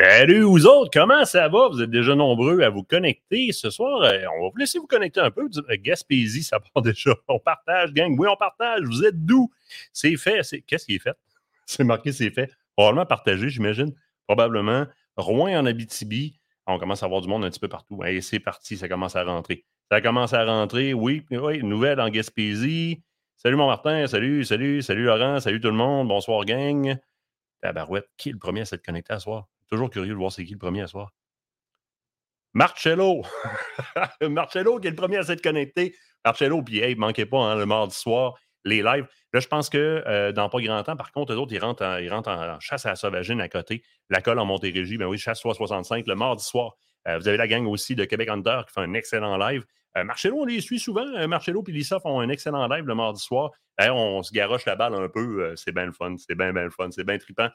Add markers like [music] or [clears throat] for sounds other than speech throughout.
Salut vous autres, comment ça va? Vous êtes déjà nombreux à vous connecter. Ce soir, euh, on va vous laisser vous connecter un peu. Euh, Gaspésie, ça part [laughs] déjà. On partage, gang. Oui, on partage. Vous êtes d'où? C'est fait. Qu'est-ce qui est fait? [laughs] C'est marqué, c'est fait. Probablement partagé, j'imagine. Probablement. Rouen en Abitibi. On commence à avoir du monde un petit peu partout. Et c'est parti, ça commence à rentrer. Ça commence à rentrer, oui, oui. Nouvelle en Gaspésie. Salut mon Martin, salut, salut, salut Laurent, salut tout le monde. Bonsoir, gang. Tabarouette, qui est le premier à s'être connecté à soir? Toujours curieux de voir c'est qui le premier à soir. Marcello! [laughs] Marcello qui est le premier à s'être connecté. Marcello, puis hey, manquez pas hein, le mardi soir, les lives. Là, je pense que euh, dans pas grand temps, par contre, eux autres, ils rentrent, en, ils en, chasse à la sauvagine à côté. La colle en Montérégie, ben oui, chasse 65 le mardi soir. Euh, vous avez la gang aussi de Québec Hunter qui fait un excellent live. Euh, Marcello, on les suit souvent. Marcello et Lisa font un excellent live le mardi soir. on se garoche la balle un peu. c'est bien le fun. C'est bien, bien le fun. C'est bien trippant.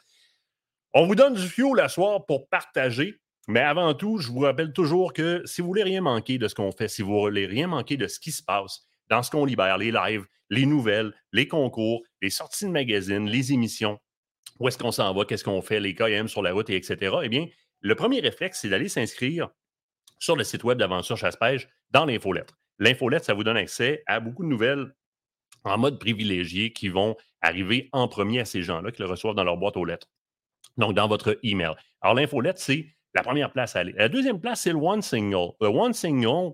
On vous donne du fuel la soir pour partager. Mais avant tout, je vous rappelle toujours que si vous voulez rien manquer de ce qu'on fait, si vous voulez rien manquer de ce qui se passe dans ce qu'on libère, les lives, les nouvelles, les concours, les sorties de magazines, les émissions, où est-ce qu'on s'en va, qu'est-ce qu'on fait, les KM sur la route, et etc., eh bien, le premier réflexe, c'est d'aller s'inscrire sur le site web d'Aventure Chasse-Pêche dans l'infolettre. L'infolettre, ça vous donne accès à beaucoup de nouvelles en mode privilégié qui vont arriver en premier à ces gens-là qui le reçoivent dans leur boîte aux lettres donc dans votre email. Alors, l'infolette, c'est la première place à aller. La deuxième place, c'est le One Signal. Le One Signal,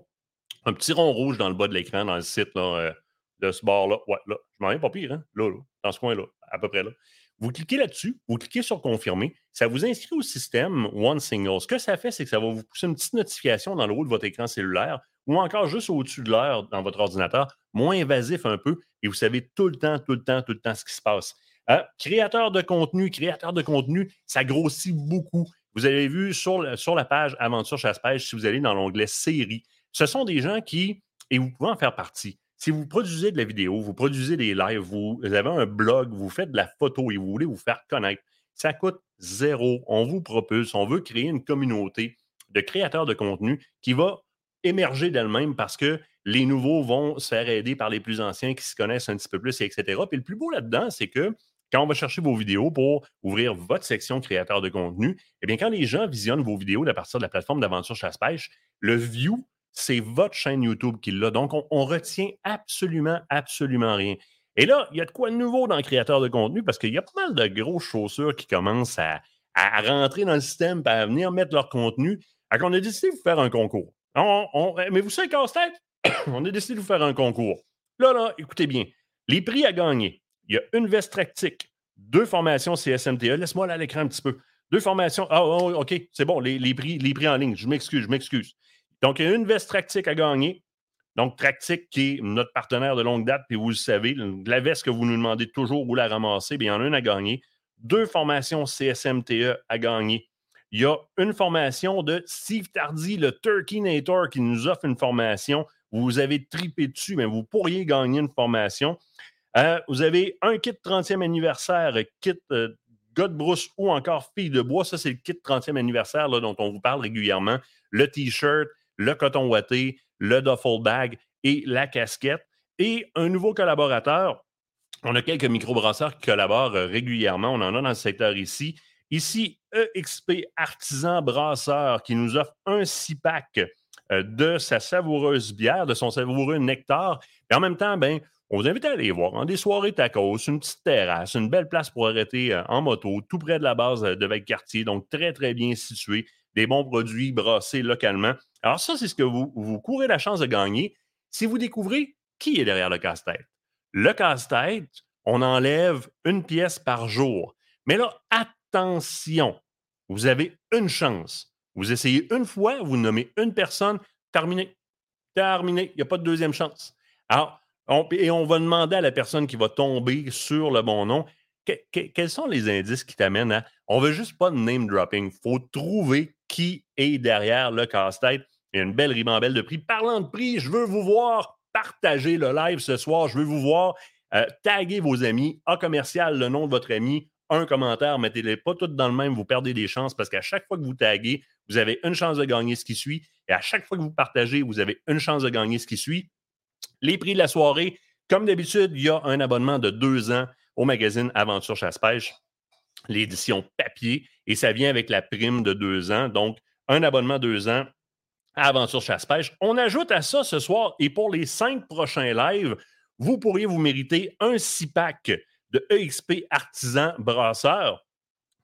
un petit rond rouge dans le bas de l'écran, dans le site euh, de ce bord-là. Ouais, là, je m'en viens pas pire, hein? Là, là, dans ce coin-là, à peu près là. Vous cliquez là-dessus, vous cliquez sur confirmer, ça vous inscrit au système One Signal. Ce que ça fait, c'est que ça va vous pousser une petite notification dans le haut de votre écran cellulaire ou encore juste au-dessus de l'heure dans votre ordinateur, moins invasif un peu, et vous savez tout le temps, tout le temps, tout le temps ce qui se passe. Euh, créateur de contenu, créateur de contenu, ça grossit beaucoup. Vous avez vu sur, sur la page Aventure Chasse-Pêche, si vous allez dans l'onglet Série, ce sont des gens qui, et vous pouvez en faire partie, si vous produisez de la vidéo, vous produisez des lives, vous, avez un blog, vous faites de la photo et vous voulez vous faire connaître, ça coûte zéro. On vous propulse, on veut créer une communauté de créateurs de contenu qui va émerger d'elle-même parce que les nouveaux vont se faire aider par les plus anciens qui se connaissent un petit peu plus, etc. Puis le plus beau là-dedans, c'est que quand on va chercher vos vidéos pour ouvrir votre section créateur de contenu, eh bien, quand les gens visionnent vos vidéos à partir de la plateforme d'aventure chasse-pêche, le view, c'est votre chaîne YouTube qui l'a. Donc, on, retient absolument, absolument rien. Et là, il y a de quoi de nouveau dans le créateur de contenu parce qu'il y a pas mal de grosses chaussures qui commencent à, rentrer dans le système à venir mettre leur contenu. Alors, on a décidé de vous faire un concours. mais vous savez, casse-tête, [coughs] on a décidé de vous faire un concours. Là, là, écoutez bien. Les prix à gagner il y a une veste tractique, deux formations CSMTE. Laisse-moi l'écran un petit peu. Deux formations. Ah, oh, OK, c'est bon, les, prix, les prix en ligne. Je m'excuse, je m'excuse. Donc, il y a une veste tractique à gagner. Donc, Tractic, qui est notre partenaire de longue date, puis vous le savez, la veste que vous nous demandez toujours où la ramasser, bien, il y en a une à gagner. Deux formations CSMTE à gagner. Il y a une formation de Steve Tardy, le Turkeynator, qui nous offre une formation. Vous avez tripé dessus, mais vous pourriez gagner une formation. Euh, vous avez un kit 30e anniversaire, kit euh, gars de brousse ou encore fille de bois. Ça, c'est le kit 30e anniversaire dont on vous parle régulièrement. Le T-shirt, le coton ouaté, le duffel bag et la casquette. Et un nouveau collaborateur. On a quelques microbrasseurs qui collaborent euh, régulièrement. On en a dans le secteur ici. Ici, EXP Artisan Brasseur qui nous offre un six-pack de sa savoureuse bière, de son savoureux nectar. Et en même temps, ben, on vous invite à aller voir. En des soirées tacos, une petite terrasse, une belle place pour arrêter euh, en moto, tout près de la base euh, de votre quartier, donc très, très bien situé. Des bons produits brassés localement. Alors, ça, c'est ce que vous, vous courez la chance de gagner si vous découvrez qui est derrière le casse-tête. Le casse-tête, on enlève une pièce par jour. Mais là, attention, vous avez une chance. Vous essayez une fois, vous nommez une personne, terminé. Terminé. Il n'y a pas de deuxième chance. Alors, et on va demander à la personne qui va tomber sur le bon nom quels sont les indices qui t'amènent à. On veut juste pas de name dropping. Il faut trouver qui est derrière le casse-tête. Il y a une belle ribambelle de prix. Parlant de prix, je veux vous voir partager le live ce soir. Je veux vous voir euh, taguer vos amis. A commercial, le nom de votre ami. Un commentaire, mettez-les pas toutes dans le même, vous perdez des chances parce qu'à chaque fois que vous taguez, vous avez une chance de gagner ce qui suit. Et à chaque fois que vous partagez, vous avez une chance de gagner ce qui suit. Les prix de la soirée, comme d'habitude, il y a un abonnement de deux ans au magazine Aventure Chasse-Pêche. l'édition papier, et ça vient avec la prime de deux ans. Donc, un abonnement deux ans à Aventure Chasse-Pêche. On ajoute à ça ce soir, et pour les cinq prochains lives, vous pourriez vous mériter un six-pack de EXP Artisan Brasseur.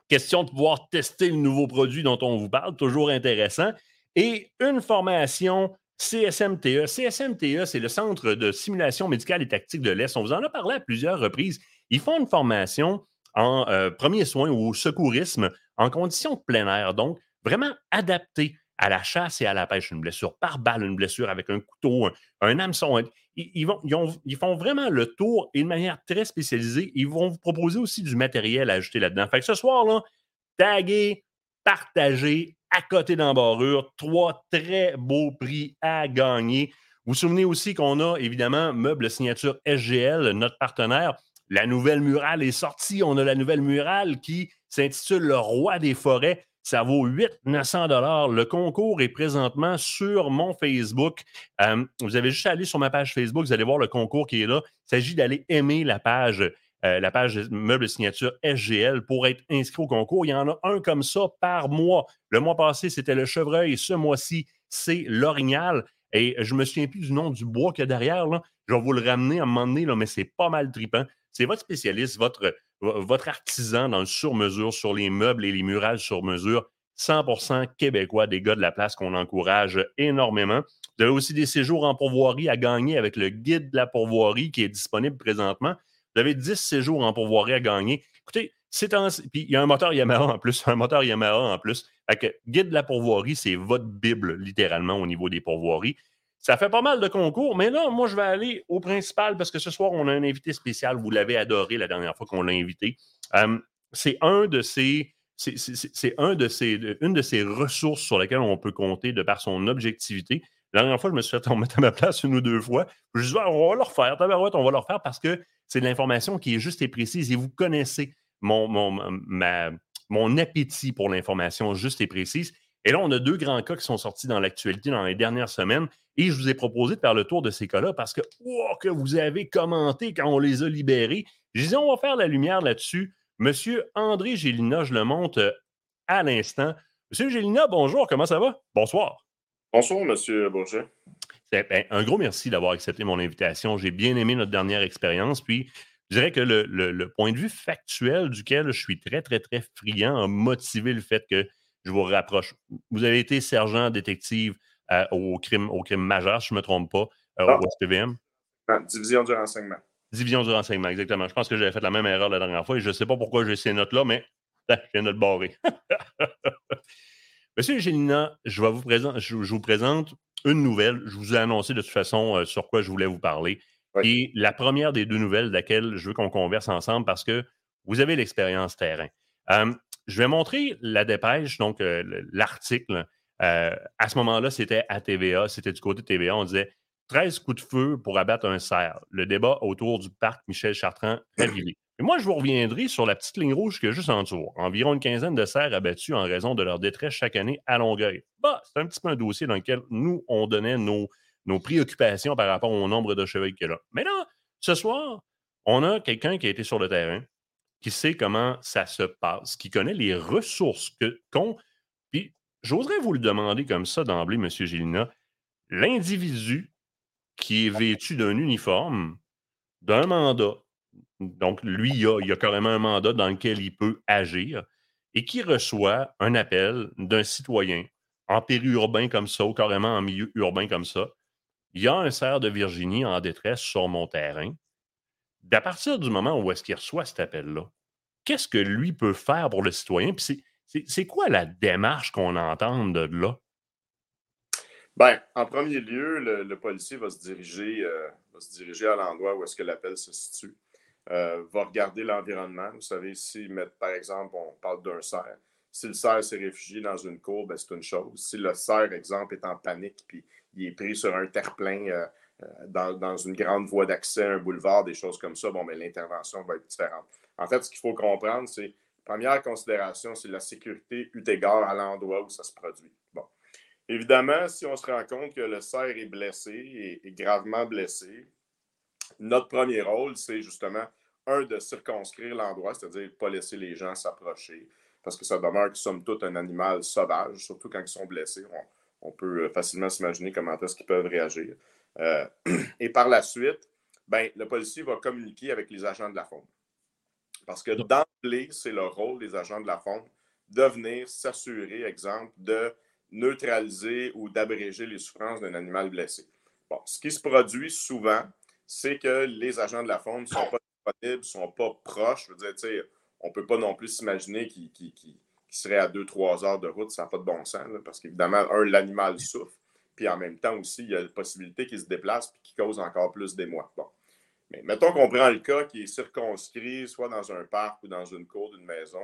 Question de pouvoir tester le nouveau produit dont on vous parle, toujours intéressant. Et une formation CSMTE. CSMTE, c'est le Centre de simulation médicale et tactique de l'Est. On vous en a parlé à plusieurs reprises. Ils font une formation en euh, premiers soins ou secourisme en conditions de plein air, donc vraiment adapté à la chasse et à la pêche. Une blessure par balle, une blessure avec un couteau, un, hameçon. Ils, font vraiment le tour et de manière très spécialisée. Ils vont vous proposer aussi du matériel à ajouter là-dedans. Fait que ce soir-là, taguez, partagez, à côté d'embarrure, trois très beaux prix à gagner. Vous vous souvenez aussi qu'on a évidemment Meuble Signature SGL, notre partenaire. La nouvelle murale est sortie. On a la nouvelle murale qui s'intitule Le Roi des forêts. Ça vaut 8 900 dollars. Le concours est présentement sur mon Facebook. Euh, vous avez juste à aller sur ma page Facebook, vous allez voir le concours qui est là. Il s'agit d'aller aimer la page, euh, la page meuble signature SGL pour être inscrit au concours. Il y en a un comme ça par mois. Le mois passé, c'était le chevreuil. Ce mois-ci, c'est l'orignal. Et je ne me souviens plus du nom du bois qu'il y a derrière. Je vais vous le ramener à un moment donné, mais c'est pas mal tripant. C'est votre spécialiste, votre, artisan dans le sur-mesure, sur les meubles et les murages sur mesure. 100% québécois, des gars de la place qu'on encourage énormément. Vous avez aussi des séjours en pourvoirie à gagner avec le guide de la pourvoirie qui est disponible présentement. Vous avez 10 séjours en pourvoirie à gagner. Écoutez, c'est un... Puis il y a un moteur Yamaha en plus, un moteur Yamaha en plus. Que guide de la pourvoirie, c'est votre Bible, littéralement, au niveau des pourvoiries. Ça fait pas mal de concours, mais là, moi, je vais aller au principal parce que ce soir, on a un invité spécial. Vous l'avez adoré la dernière fois qu'on l'a invité. c'est un de ces. C'est un de ces, une de ces ressources sur lesquelles on peut compter de par son objectivité. La dernière fois, je me suis fait mettre à ma place une ou deux fois. Je dit, ah, on va le refaire, on va le refaire parce que c'est de l'information qui est juste et précise et vous connaissez mon, mon, mon appétit pour l'information juste et précise. Et là, on a deux grands cas qui sont sortis dans l'actualité dans les dernières semaines. Et je vous ai proposé de faire le tour de ces cas-là parce que, que vous avez commenté quand on les a libérés. Je disais, on va faire la lumière là-dessus. Monsieur André Gélina, je le monte euh, à l'instant. Monsieur Gélina, bonjour, comment ça va? Bonsoir. Bonsoir, Monsieur Bourget. Ben, un gros merci d'avoir accepté mon invitation. J'ai bien aimé notre dernière expérience. Puis, je dirais que le, le, point de vue factuel duquel je suis très, très, très friand a motivé le fait que je vous rapproche. Vous avez été sergent détective euh, au, crime, au crime majeur, si je ne me trompe pas, euh, au SPVM. Ah, division du renseignement. Division du renseignement, exactement. Je pense que j'avais fait la même erreur la dernière fois et je ne sais pas pourquoi j'ai ces notes-là, mais [laughs] je viens de le barrer. [laughs] Monsieur Gélina, je, vous présente, je, vous présente une nouvelle. Je vous ai annoncé de toute façon euh, sur quoi je voulais vous parler. Et la première des deux nouvelles de laquelle je veux qu'on converse ensemble parce que vous avez l'expérience terrain. Je vais montrer la dépêche, donc euh, l'article. Euh, à ce moment-là, c'était à TVA, c'était du côté de TVA. On disait 13 coups de feu pour abattre un cerf. Le débat autour du parc Michel Chartrand [laughs] arrivé. Et moi, je vous reviendrai sur la petite ligne rouge qui est juste en dessous. Environ une quinzaine de cerfs abattus en raison de leur détresse chaque année à Longueuil. Bah, c'est un petit peu un dossier dans lequel nous, on donnait nos, nos préoccupations par rapport au nombre de chevaux qu'il y a. Mais là, ce soir, on a quelqu'un qui a été sur le terrain, qui sait comment ça se passe, qui connaît les ressources qu'ont. Puis, j'oserais vous le demander comme ça d'emblée, M. Gélina. L'individu qui est vêtu d'un uniforme, d'un mandat, donc lui, il a, il a carrément un mandat dans lequel il peut agir, et qui reçoit un appel d'un citoyen en périurbain comme ça, ou carrément en milieu urbain comme ça. Il y a un cerf de Virginie en détresse sur mon terrain d'à partir du moment où est-ce qu'il reçoit cet appel-là, qu'est-ce que lui peut faire pour le citoyen? Puis c'est quoi la démarche qu'on entend de là? Bien, en premier lieu, le, policier va se diriger, euh, va se diriger à l'endroit où est-ce que l'appel se situe. Euh, va regarder l'environnement. Vous savez, si, par exemple, on parle d'un cerf, si le cerf s'est réfugié dans une cour, ben, c'est une chose. Si le cerf, exemple, est en panique puis il est pris sur un terre-plein euh, euh, dans, une grande voie d'accès, un boulevard, des choses comme ça, bon, mais l'intervention va être différente. En fait, ce qu'il faut comprendre, c'est, première considération, c'est la sécurité eu égard à l'endroit où ça se produit. Bon. Évidemment, si on se rend compte que le cerf est blessé et, gravement blessé, notre premier rôle, c'est justement un, de circonscrire l'endroit, c'est-à-dire ne pas laisser les gens s'approcher, parce que ça demeure, somme toute, un animal sauvage, surtout quand ils sont blessés. On, peut facilement s'imaginer comment est-ce qu'ils peuvent réagir. Euh, [clears throat] et par la suite, ben, le policier va communiquer avec les agents de la faune. Parce que d'emblée, c'est le rôle des agents de la faune de venir s'assurer, exemple, de neutraliser ou d'abréger les souffrances d'un animal blessé. Bon, ce qui se produit souvent, c'est que les agents de la faune ne sont pas disponibles, ne sont pas proches. Je veux dire, on ne peut pas non plus s'imaginer qu'ils seraient à 2-3 heures de route, ça n'a pas de bon sens, parce qu'évidemment, un, l'animal souffre, puis en même temps aussi, il y a la possibilité qu'il se déplace et qu'il cause encore plus d'émoi. Bon. Mais mettons qu'on prend le cas qui est circonscrit, soit dans un parc ou dans une cour d'une maison.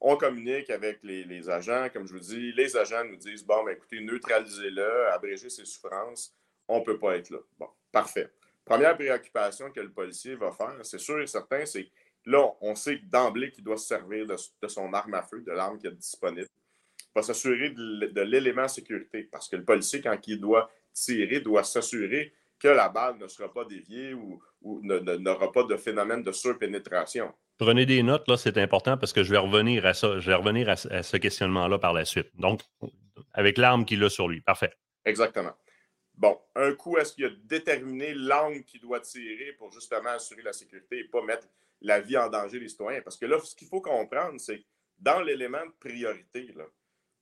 On communique avec les, agents, comme je vous dis, les agents nous disent Bon, ben, écoutez, neutralisez-le, abrégez ses souffrances, on ne peut pas être là. Bon, parfait. Première préoccupation que le policier va faire, c'est sûr et certain, c'est là, on sait d'emblée qu'il doit se servir de, son arme à feu, de l'arme qu'il a disponible. Il va s'assurer de, l'élément sécurité, parce que le policier, quand il doit tirer, doit s'assurer que la balle ne sera pas déviée ou, n'aura pas de phénomène de surpénétration. Prenez des notes, là, c'est important parce que je vais revenir à ça, je vais revenir à, ce questionnement-là par la suite. Donc, avec l'arme qu'il a sur lui. Parfait. Exactement. Bon, un coup, est-ce qu'il a déterminé l'angle qu'il doit tirer pour justement assurer la sécurité et pas mettre la vie en danger des citoyens? Parce que là, ce qu'il faut comprendre, c'est dans l'élément de priorité, là,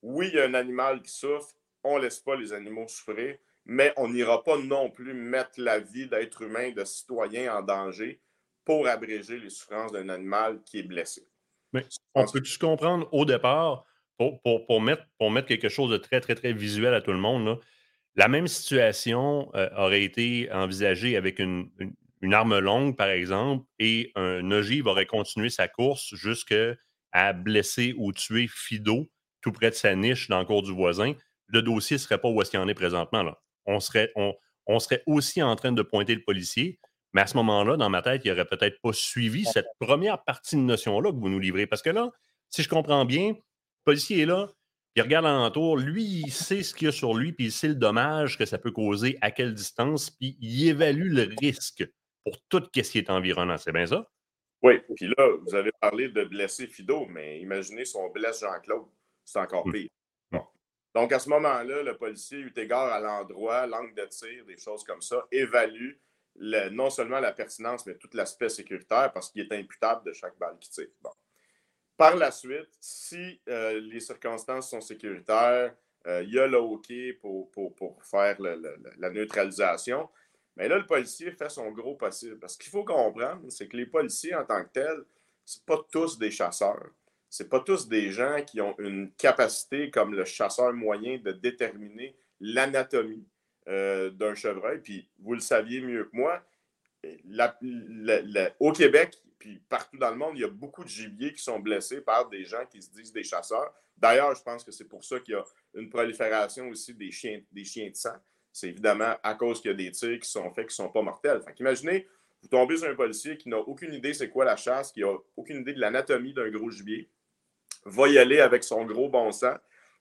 oui, il y a un animal qui souffre, on ne laisse pas les animaux souffrir, mais on n'ira pas non plus mettre la vie d'être humain, de citoyen en danger pour abréger les souffrances d'un animal qui est blessé. Mais on peut-tu comprendre au départ, pour, mettre, pour mettre quelque chose de très, très, très visuel à tout le monde, la même situation euh, aurait été envisagée avec une, arme longue, par exemple, et un ogive aurait continué sa course jusqu'à blesser ou tuer Fido tout près de sa niche dans le cours du voisin. Le dossier ne serait pas où est-ce qu'il en est présentement. Là on serait, on, serait aussi en train de pointer le policier. Mais à ce moment-là, dans ma tête, il n'aurait peut-être pas suivi cette première partie de notion-là que vous nous livrez. Parce que là, si je comprends bien, le policier est là, il regarde alentour, lui, il sait ce qu'il y a sur lui, puis il sait le dommage que ça peut causer, à quelle distance, puis il évalue le risque pour tout ce qui est environnant. C'est bien ça? Oui, puis là, vous avez parlé de blesser Fido, mais imaginez si on blesse Jean-Claude, c'est encore hum. pire. Donc, à ce moment-là, le policier, eu égard à l'endroit, l'angle de tir, des choses comme ça, évalue non seulement la pertinence, mais tout l'aspect sécuritaire parce qu'il est imputable de chaque balle qui tire. Par la suite, si euh, les circonstances sont sécuritaires, euh, il y a le OK pour, pour, faire la neutralisation. Mais là, le policier fait son gros possible. Parce qu'il faut comprendre, c'est que les policiers en tant que tels, ce pas tous des chasseurs c'est pas tous des gens qui ont une capacité comme le chasseur moyen de déterminer l'anatomie euh, d'un chevreuil. Puis vous le saviez mieux que moi, au Québec, puis partout dans le monde, il y a beaucoup de gibiers qui sont blessés par des gens qui se disent des chasseurs. D'ailleurs, je pense que c'est pour ça qu'il y a une prolifération aussi des chiens, des chiens de sang. C'est évidemment à cause qu'il y a des tirs qui sont faits qui ne sont pas mortels. Fait imaginez, vous tombez sur un policier qui n'a aucune idée c'est quoi la chasse, qui n'a aucune idée de l'anatomie d'un gros gibier va y aller avec son gros bon sens,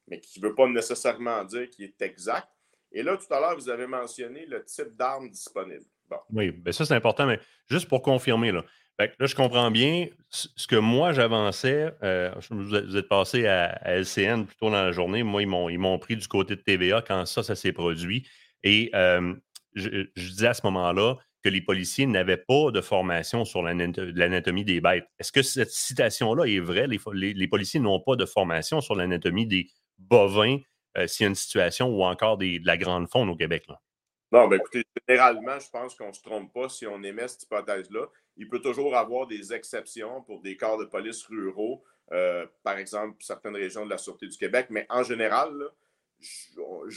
mais qui ne veut pas nécessairement dire qu'il est exact. Et là, tout à l'heure, vous avez mentionné le type d'arme disponible. Oui, bien ça, c'est important, mais juste pour confirmer, là, là, je comprends bien ce que moi j'avançais. Euh, vous êtes passé à, LCN plus tôt dans la journée. Moi, ils m'ont pris du côté de TVA quand ça, ça s'est produit. Et euh, je, disais à ce moment-là, que les policiers n'avaient pas de formation sur l'anatomie des bêtes. Est-ce que cette citation-là est vraie? Les, policiers n'ont pas de formation sur l'anatomie des bovins euh, s'il y a une situation ou encore de la grande faune au Québec? Non, ben écoutez, généralement, je pense qu'on ne se trompe pas si on émet cette hypothèse-là. Il peut toujours avoir des exceptions pour des corps de police ruraux, euh, par exemple, certaines régions de la Sûreté du Québec, mais en général,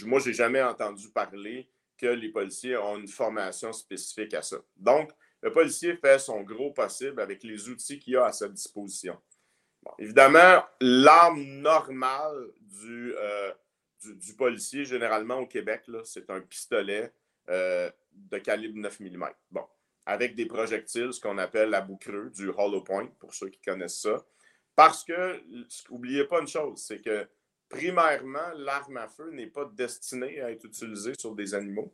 moi, je n'ai jamais entendu parler que les policiers ont une formation spécifique à ça. Donc, le policier fait son gros possible avec les outils qu'il a à sa disposition. évidemment, l'arme normale euh, du, policier, généralement au Québec, c'est un pistolet euh, de calibre 9 mm. Bon, avec des projectiles, ce qu'on appelle la bout creux, du hollow point, pour ceux qui connaissent ça. Parce que, n'oubliez pas une chose, c'est que primairement, l'arme à feu n'est pas destinée à être utilisée sur des animaux,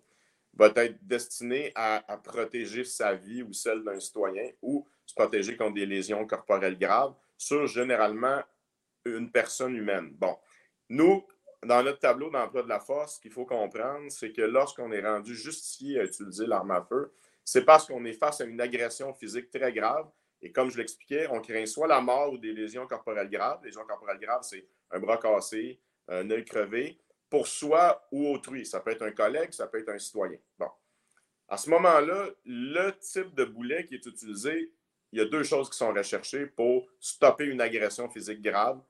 va être destiné à, protéger sa vie ou celle d'un citoyen ou se protéger contre des lésions corporelles graves sur généralement une personne humaine. Bon, nous, dans notre tableau d'emploi de la force, ce qu'il faut comprendre, c'est que lorsqu'on est rendu justifié à utiliser l'arme à feu, c'est parce qu'on est face à une agression physique très grave. Et comme je l'expliquais, on craint soit la mort ou des lésions corporelles graves. Lésions corporelles graves, c'est un bras cassé, un œil crevé, pour soi ou autrui. Ça peut être un collègue, ça peut être un citoyen. Bon. À ce moment-là, le type de boulet qui est utilisé, il y a deux choses qui sont recherchées pour stopper une agression physique grave,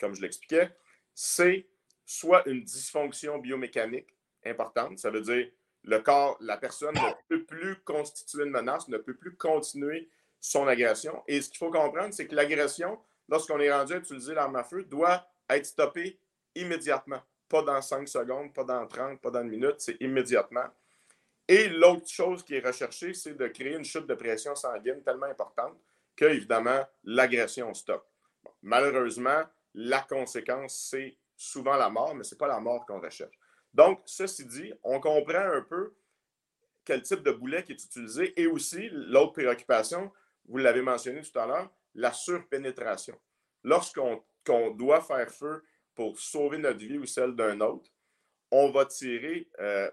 comme je l'expliquais. C'est soit une dysfonction biomécanique importante, ça veut dire le corps, la personne ne peut plus constituer une menace, ne peut plus continuer son agression. Et ce qu'il faut comprendre, c'est que l'agression, lorsqu'on est rendu à utiliser l'arme à feu, doit être stoppée immédiatement. Pas dans 5 secondes, pas dans 30, pas dans une minute, c'est immédiatement. Et l'autre chose qui est recherchée, c'est de créer une chute de pression sanguine tellement importante que, évidemment, l'agression stoppe. malheureusement, la conséquence, c'est souvent la mort, mais ce n'est pas la mort qu'on recherche. Donc, ceci dit, on comprend un peu quel type de boulet qui est utilisé et aussi l'autre préoccupation, vous l'avez mentionné tout à l'heure, la surpénétration. Lorsqu'on doit faire feu pour sauver notre vie ou celle d'un autre, on va tirer euh,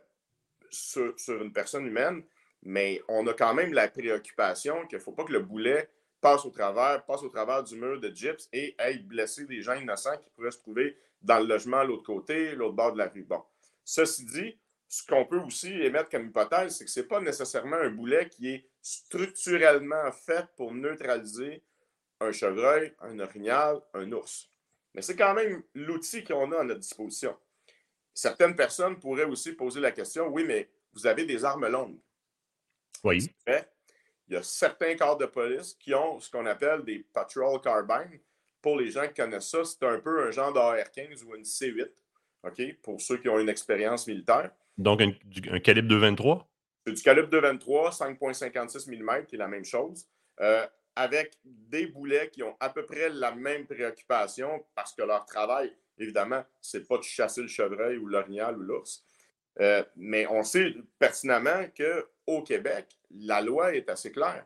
sur, une personne humaine, mais on a quand même la préoccupation qu'il ne faut pas que le boulet passe au travers, passe au travers du mur de gyps et aille blesser des gens innocents qui pourraient se trouver dans le logement à l'autre côté, l'autre bord de la rue. Bon. Ceci dit, ce qu'on peut aussi émettre comme hypothèse, c'est que ce n'est pas nécessairement un boulet qui est structurellement fait pour neutraliser un chevreuil, un orignal, un ours. Mais c'est quand même l'outil qu'on a à notre disposition. Certaines personnes pourraient aussi poser la question, oui, mais vous avez des armes longues. Oui. Il y a certains corps de police qui ont ce qu'on appelle des patrol carbines. Pour les gens qui connaissent ça, c'est un peu un genre d'AR-15 ou une C8, OK, pour ceux qui ont une expérience militaire. Donc, un, calibre 223? C'est du calibre 223, 5,56 mm, qui est la même chose. Euh, avec des boulets qui ont à peu près la même préoccupation parce que leur travail, évidemment, c'est pas de chasser le chevreuil ou l'orignal ou l'ours. Euh, mais on sait pertinemment qu'au Québec, la loi est assez claire.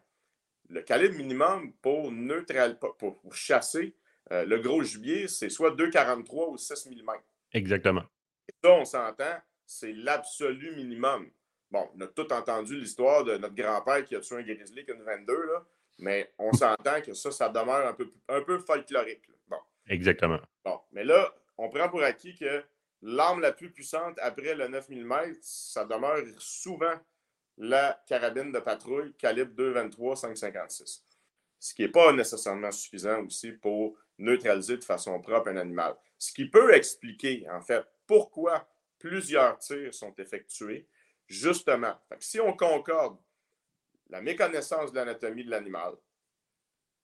Le calibre minimum pour, neutral, pour, chasser euh, le gros gibier, c'est soit 2,43 ou 6 mm. Exactement. Et ça, on s'entend, c'est l'absolu minimum. Bon, on a tout entendu l'histoire de notre grand-père qui a tué un grizzly une 22, là. Mais on [laughs] s'entend que ça, ça demeure un peu, un peu folklorique. Bon. Exactement. Bon, mais là, on prend pour acquis que l'arme la plus puissante après le 9 mm, ça demeure souvent la carabine de patrouille calibre 223 556. Ce qui n'est pas nécessairement suffisant aussi pour neutraliser de façon propre un animal. Ce qui peut expliquer, en fait, pourquoi plusieurs tirs sont effectués, justement. si on concorde la méconnaissance de l'anatomie de l'animal,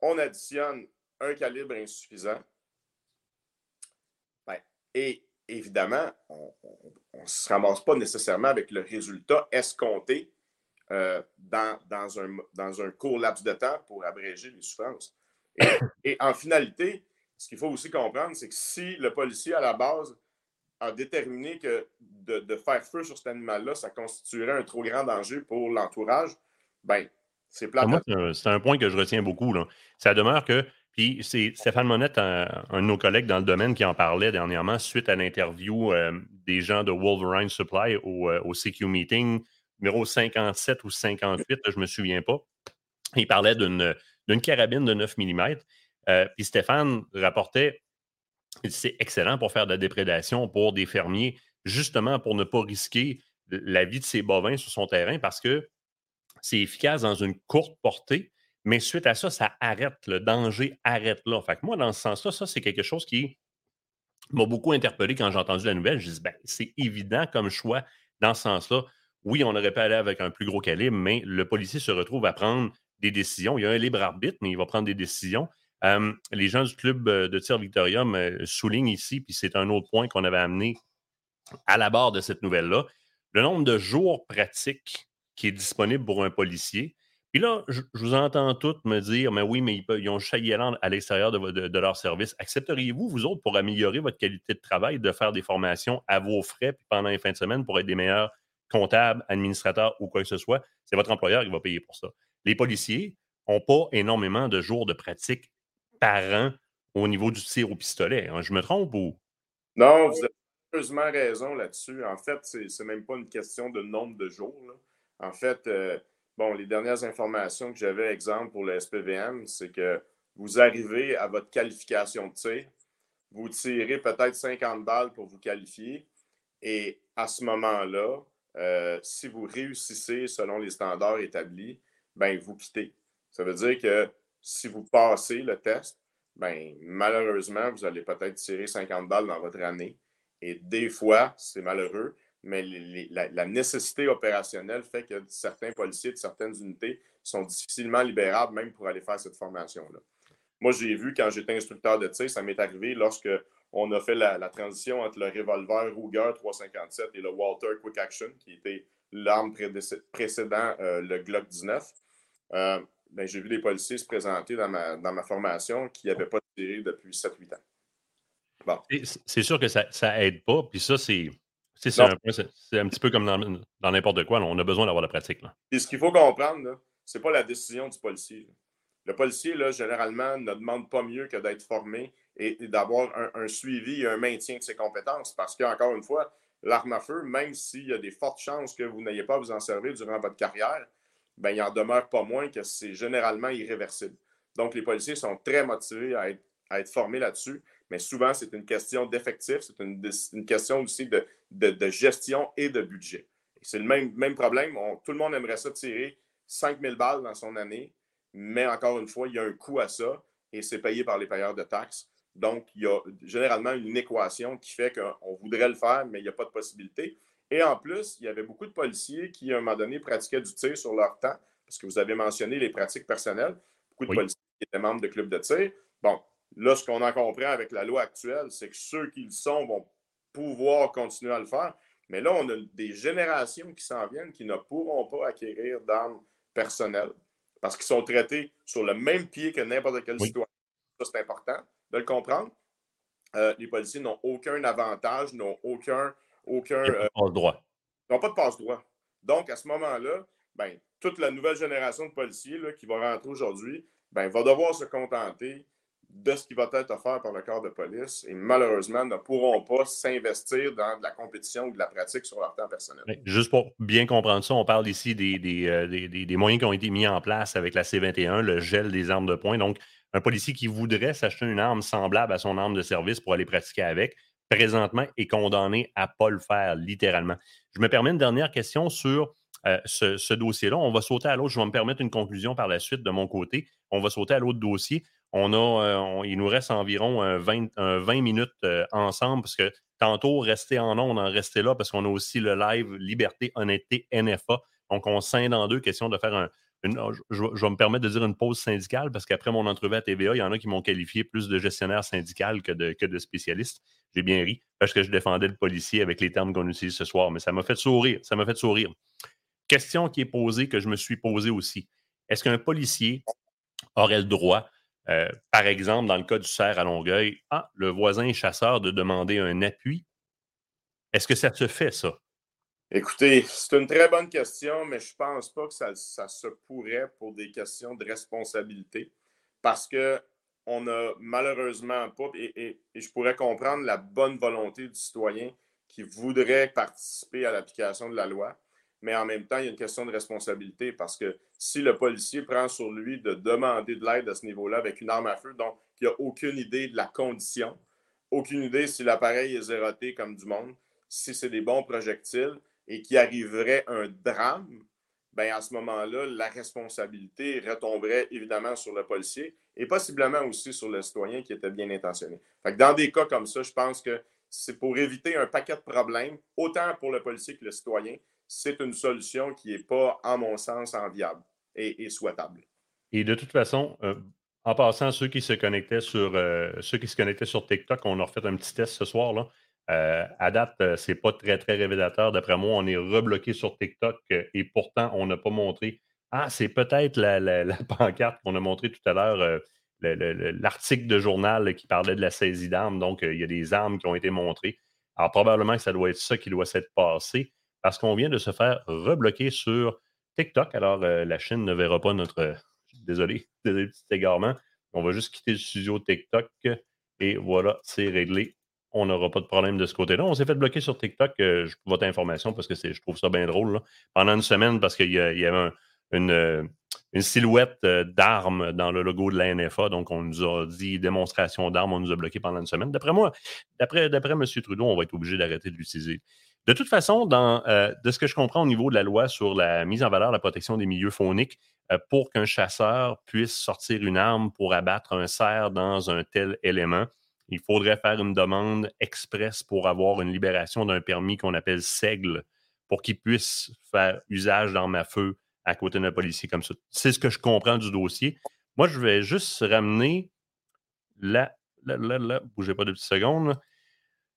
on additionne un calibre insuffisant, ben, et évidemment, on ne se ramasse pas nécessairement avec le résultat escompté euh, dans, dans, un, dans un court laps de temps pour abréger les souffrances. Et, en finalité, ce qu'il faut aussi comprendre, c'est que si le policier, à la base, a déterminé que de, faire feu sur cet animal-là, ça constituerait un trop grand danger pour l'entourage, ben, c'est plat. c'est un point que je retiens beaucoup. Là. Ça demeure que, puis c'est Stéphane Monette, un, de nos collègues dans le domaine, qui en parlait dernièrement suite à l'interview euh, des gens de Wolverine Supply au, euh, au, CQ Meeting, numéro 57 ou 58, je ne me souviens pas. Il parlait d'une carabine de 9 mm. Euh, puis Stéphane rapportait c'est excellent pour faire de la déprédation pour des fermiers, justement pour ne pas risquer la vie de ces bovins sur son terrain parce que c'est efficace dans une courte portée, mais suite à ça, ça arrête. Le danger arrête là. Fait que moi, dans ce sens-là, ça, c'est quelque chose qui m'a beaucoup interpellé quand j'ai entendu la nouvelle. Je dis, ben, c'est évident comme choix dans ce sens-là. Oui, on aurait pu aller avec un plus gros calibre, mais le policier se retrouve à prendre des décisions. Il y a un libre arbitre, mais il va prendre des décisions. les gens du club euh, de tir Victorium euh, soulignent ici, puis c'est un autre point qu'on avait amené à la barre de cette nouvelle-là, le nombre de jours pratiques qui est disponible pour un policier. Puis là, je, vous entends toutes me dire, mais oui, mais ils, ont chaillé à l'extérieur de, leur service. Accepteriez-vous, vous autres, pour améliorer votre qualité de travail, de faire des formations à vos frais puis pendant les fins de semaine pour être des meilleurs comptable, administrateur ou quoi que ce soit, c'est votre employeur qui va payer pour ça. Les policiers n'ont pas énormément de jours de pratique par an au niveau du tir au pistolet. Hein? Je me trompe ou? Non, vous avez heureusement raison là-dessus. En fait, c'est même pas une question de nombre de jours. En fait, euh, bon, les dernières informations que j'avais, exemple pour le SPVM, c'est que vous arrivez à votre qualification de tir, vous tirez peut-être 50 balles pour vous qualifier, et à ce moment-là, euh, si vous réussissez selon les standards établis, ben vous quittez. Ça veut dire que si vous passez le test, ben malheureusement, vous allez peut-être tirer 50 balles dans votre année. Et des fois, c'est malheureux, mais la, nécessité opérationnelle fait que certains policiers de certaines unités sont difficilement libérables même pour aller faire cette formation-là. Moi, j'ai vu quand j'étais instructeur de tir, ça m'est arrivé lorsque on a fait la, transition entre le revolver Ruger 357 et le Walter Quick Action, qui était l'arme précédent euh, le Glock 19. Euh, ben, j'ai vu des policiers se présenter dans ma, dans ma formation qui n'avaient pas tiré depuis 7-8 ans. Bon. C'est sûr que ça n'aide pas. Puis ça, c'est c'est un, un, petit peu comme dans n'importe quoi. on a besoin d'avoir la pratique. Là. Et ce qu'il faut comprendre, ce n'est pas la décision du policier. Le policier, là, généralement, ne demande pas mieux que d'être formé et, d'avoir un, suivi et un maintien de ses compétences. Parce qu'encore une fois, l'arme à feu, même s'il y a des fortes chances que vous n'ayez pas à vous en servir durant votre carrière, ben, il en demeure pas moins que c'est généralement irréversible. Donc, les policiers sont très motivés à être, formés là-dessus, mais souvent, c'est une question d'effectif, c'est une, question aussi de, gestion et de budget. C'est le même, même problème. tout le monde aimerait ça tirer 5000 balles dans son année, mais encore une fois, il y a un coût à ça et c'est payé par les payeurs de taxes. Donc, il y a généralement une équation qui fait qu'on voudrait le faire, mais il n'y a pas de possibilité. Et en plus, il y avait beaucoup de policiers qui, à un moment donné, pratiquaient du tir sur leur temps, parce que vous avez mentionné les pratiques personnelles. Beaucoup de policiers qui étaient membres de clubs de tir. Bon, là, ce qu'on en comprend avec la loi actuelle, c'est que ceux qui le sont vont pouvoir continuer à le faire. Mais là, on a des générations qui s'en viennent qui ne pourront pas acquérir d'armes personnelles parce qu'ils sont traités sur le même pied que n'importe quel citoyen. Ça, c'est important de le comprendre. Euh, les policiers n'ont aucun avantage, n'ont aucun. Aucun euh, droit. n'ont pas de passe-droit. Donc, à ce moment-là, ben, toute la nouvelle génération de policiers là, qui va rentrer aujourd'hui ben, va devoir se contenter de ce qui va être offert par le corps de police et malheureusement ne pourront pas s'investir dans de la compétition ou de la pratique sur leur temps personnel. Juste pour bien comprendre ça, on parle ici euh, des, des, moyens qui ont été mis en place avec la C-21, le gel des armes de poing. Donc, un policier qui voudrait s'acheter une arme semblable à son arme de service pour aller pratiquer avec, présentement est condamné à ne pas le faire, littéralement. Je me permets une dernière question sur euh, ce, dossier-là. On va sauter à l'autre. Je vais me permettre une conclusion par la suite de mon côté. On va sauter à l'autre dossier on a, euh, il nous reste environ 20, euh, 20 minutes ensemble parce que tantôt, rester en ondes, en rester là parce qu'on a aussi le live Liberté, Honnêteté, NFA. Donc, on scinde en deux, question de faire un. Je, vais me permettre de dire une pause syndicale parce qu'après mon entrevue à TVA, il y en a qui m'ont qualifié plus de gestionnaire syndical que de, que de spécialiste. J'ai bien ri parce que je défendais le policier avec les termes qu'on utilise ce soir, mais ça m'a fait sourire. Ça m'a fait sourire. Question qui est posée, que je me suis posée aussi. Est-ce qu'un policier aurait le droit euh, par exemple, dans le cas du cerf à Longueuil, ah, le voisin chasseur de demander un appui? Est-ce que ça se fait, ça? Écoutez, c'est une très bonne question, mais je ne pense pas que ça, se pourrait pour des questions de responsabilité parce que on n'a malheureusement pas, et, je pourrais comprendre la bonne volonté du citoyen qui voudrait participer à l'application de la loi, mais en même temps, il y a une question de responsabilité parce que si le policier prend sur lui de demander de l'aide à ce niveau-là avec une arme à feu, donc il n'a aucune idée de la condition, aucune idée si l'appareil est zéroté comme du monde, si c'est des bons projectiles et qu'il arriverait un drame, ben à ce moment-là, la responsabilité retomberait évidemment sur le policier et possiblement aussi sur le citoyen qui était bien intentionné. dans des cas comme ça, je pense que c'est pour éviter un paquet de problèmes, autant pour le policier que le citoyen, c'est une solution qui n'est pas, à mon sens, enviable et, souhaitable. Et de toute façon, euh, en passant, ceux qui se connectaient sur euh, ceux qui se connectaient sur TikTok, on a refait un petit test ce soir. Là. Euh, à date, ce n'est pas très, très révélateur. D'après moi, on est rebloqué sur TikTok et pourtant, on n'a pas montré. Ah, c'est peut-être la, [laughs] pancarte qu'on a montré tout à l'heure, l'article de journal qui parlait de la saisie d'armes. Donc, il y a des armes qui ont été montrées. Alors, probablement que ça doit être ça qui doit s'être passé. parce qu'on vient de se faire rebloquer sur TikTok. Alors, la Chine ne verra pas notre. Désolé, [laughs] désolé, petit égarement. On va juste quitter le studio TikTok et voilà, c'est réglé. On n'aura pas de problème de ce côté-là. On s'est fait bloquer sur TikTok. Euh, votre information parce que je trouve ça bien drôle. Pendant une semaine, parce qu'il y, avait une, silhouette euh, d'armes dans le logo de la NFA. Donc, on nous a dit démonstration d'armes. On nous a bloqué pendant une semaine. D'après moi, d'après, M. Trudeau, on va être obligé d'arrêter de l'utiliser. De toute façon, euh, de ce que je comprends au niveau de la loi sur la mise en valeur, la protection des milieux fauniques, euh, pour qu'un chasseur puisse sortir une arme pour abattre un cerf dans un tel élément, il faudrait faire une demande express pour avoir une libération d'un permis qu'on appelle SEGL pour qu'il puisse faire usage d'armes à feu à côté d'un policier comme ça. C'est ce que je comprends du dossier. Moi, je vais juste ramener la. Là, là, là, bougez pas de petites secondes.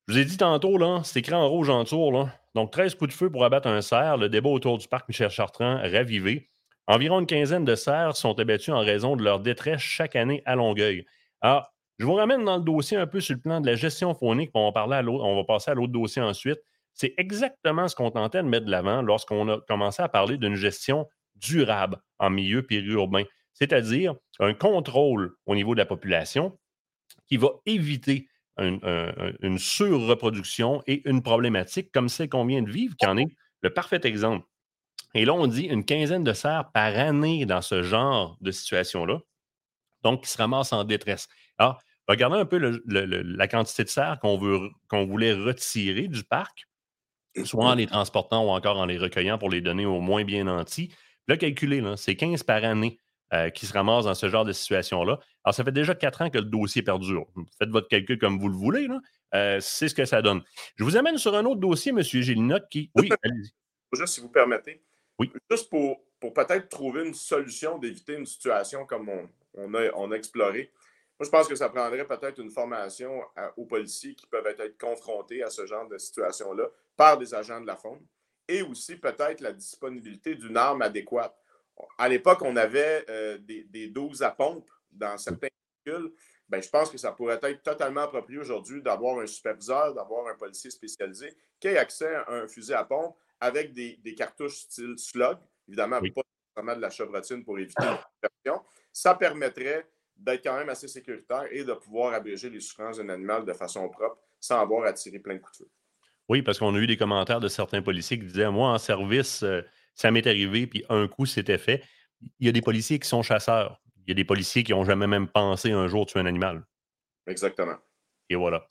Je vous ai dit tantôt, là, c'est écrit en rouge en tour. Donc, 13 coups de feu pour abattre un cerf. Le débat autour du parc Michel Chartrand ravivé. Environ une quinzaine de cerfs sont abattus en raison de leur détresse chaque année à Longueuil. Alors, je vous ramène dans le dossier un peu sur le plan de la gestion faunique, on va, à on va passer à l'autre dossier ensuite. C'est exactement ce qu'on tentait de mettre de l'avant lorsqu'on a commencé à parler d'une gestion durable en milieu périurbain, c'est-à-dire un contrôle au niveau de la population qui va éviter une surreproduction et une problématique comme celle qu'on vient de vivre, qui en est le parfait exemple. Et là, on dit une quinzaine de cerfs par année dans ce genre de situation-là, donc qui se ramassent en détresse. Alors, regardez un peu la quantité de cerfs qu'on voulait retirer du parc, soit en les transportant ou encore en les recueillant pour les donner au moins bien nantis. Là, calculez, c'est 15 par année euh, qui se ramassent dans ce genre de situation-là. Alors, ça fait déjà quatre ans que le dossier perdure. Faites votre calcul comme vous le voulez. Euh, c'est ce que ça donne. Je vous amène sur un autre dossier, M. Gélinotte, qui. Oui, allez-y. Juste si vous permettez. Oui. Juste pour, pour peut-être trouver une solution d'éviter une situation comme on, a, on a exploré. Moi, je pense que ça prendrait peut-être une formation aux policiers qui peuvent être confrontés à ce genre de situation-là par des agents de la faune et aussi peut-être la disponibilité d'une arme adéquate. À l'époque, on avait euh, des, des 12 à pompe dans certains véhicules. Ben, je pense que ça pourrait être totalement approprié aujourd'hui d'avoir un superviseur, d'avoir un policier spécialisé qui ait accès à un fusil à pompe avec des, cartouches style slug, évidemment pas vraiment de la chevrotine pour éviter l'infection, ça permettrait d'être quand même assez sécuritaire et de pouvoir abréger les souffrances d'un animal de façon propre sans avoir à tirer plein de coups de feu. Oui, parce qu'on a eu des commentaires de certains policiers qui disaient Moi, en service, euh, ça m'est arrivé, puis un coup, c'était fait. Il y a des policiers qui sont chasseurs. Il y a des policiers qui n'ont jamais même pensé un jour tuer un animal. Exactement. Et voilà.